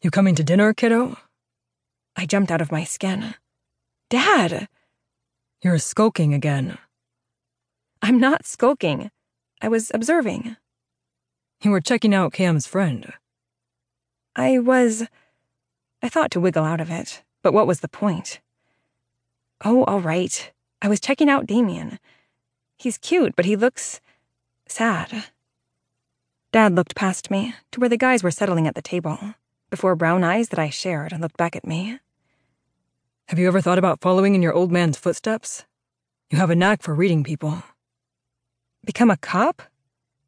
You coming to dinner, kiddo? I jumped out of my skin. Dad! You're skulking again. I'm not skulking. I was observing. You were checking out Cam's friend. I was. I thought to wiggle out of it, but what was the point? Oh, all right. I was checking out Damian. He's cute, but he looks. sad. Dad looked past me to where the guys were settling at the table, before brown eyes that I shared and looked back at me. Have you ever thought about following in your old man's footsteps? You have a knack for reading people. Become a cop?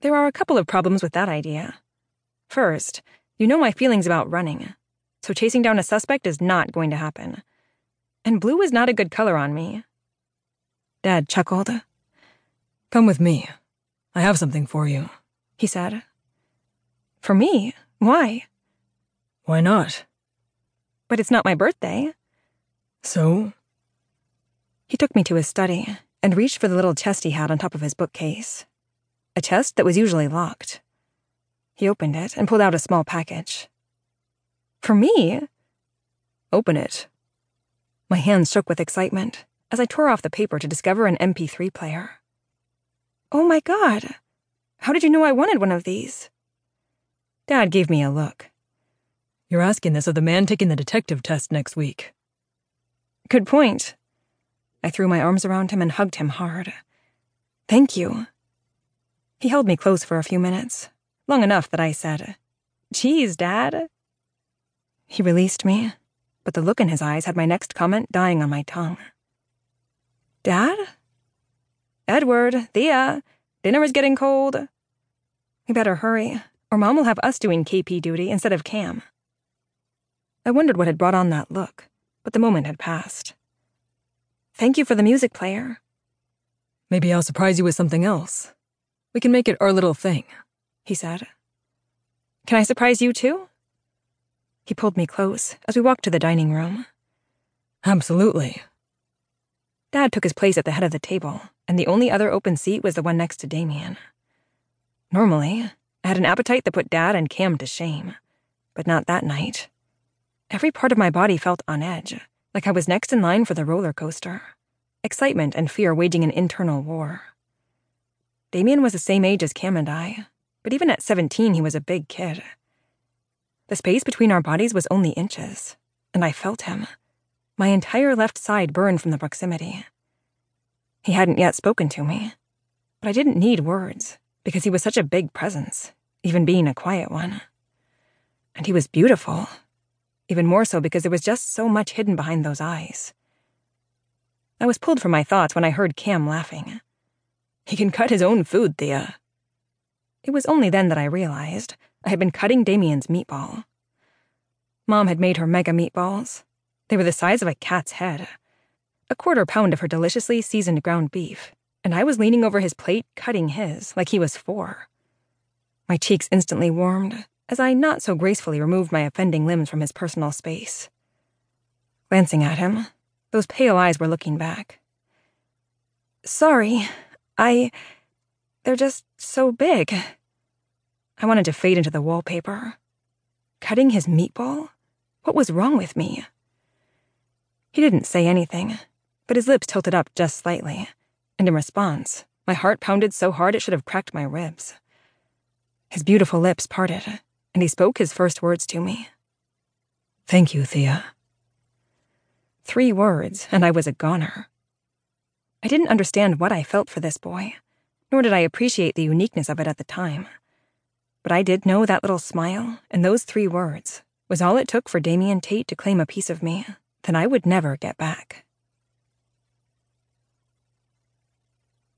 There are a couple of problems with that idea. First, you know my feelings about running, so chasing down a suspect is not going to happen. And blue is not a good color on me. Dad chuckled. Come with me. I have something for you, he said. For me? Why? Why not? But it's not my birthday. So? He took me to his study and reached for the little chest he had on top of his bookcase a chest that was usually locked. He opened it and pulled out a small package. For me? Open it. My hands shook with excitement as I tore off the paper to discover an MP3 player. Oh my god! How did you know I wanted one of these? Dad gave me a look. You're asking this of the man taking the detective test next week. Good point. I threw my arms around him and hugged him hard. Thank you. He held me close for a few minutes, long enough that I said, Geez, Dad. He released me, but the look in his eyes had my next comment dying on my tongue. Dad? Edward, Thea, dinner is getting cold. We better hurry, or Mom will have us doing KP duty instead of Cam. I wondered what had brought on that look, but the moment had passed. Thank you for the music player. Maybe I'll surprise you with something else. We can make it our little thing, he said. Can I surprise you too? He pulled me close as we walked to the dining room. Absolutely. Dad took his place at the head of the table, and the only other open seat was the one next to Damian. Normally, I had an appetite that put Dad and Cam to shame, but not that night. Every part of my body felt on edge, like I was next in line for the roller coaster. Excitement and fear waging an internal war. Damian was the same age as Cam and I, but even at 17, he was a big kid. The space between our bodies was only inches, and I felt him. My entire left side burned from the proximity. He hadn't yet spoken to me, but I didn't need words because he was such a big presence, even being a quiet one. And he was beautiful, even more so because there was just so much hidden behind those eyes. I was pulled from my thoughts when I heard Cam laughing. He can cut his own food, Thea. It was only then that I realized I had been cutting Damian's meatball. Mom had made her mega meatballs. They were the size of a cat's head. A quarter pound of her deliciously seasoned ground beef, and I was leaning over his plate cutting his like he was four. My cheeks instantly warmed as I not so gracefully removed my offending limbs from his personal space. Glancing at him, those pale eyes were looking back. Sorry, I. They're just so big. I wanted to fade into the wallpaper. Cutting his meatball? What was wrong with me? He didn't say anything, but his lips tilted up just slightly, and in response, my heart pounded so hard it should have cracked my ribs. His beautiful lips parted, and he spoke his first words to me. Thank you, Thea. Three words, and I was a goner. I didn't understand what I felt for this boy, nor did I appreciate the uniqueness of it at the time. But I did know that little smile and those three words was all it took for Damian Tate to claim a piece of me that I would never get back.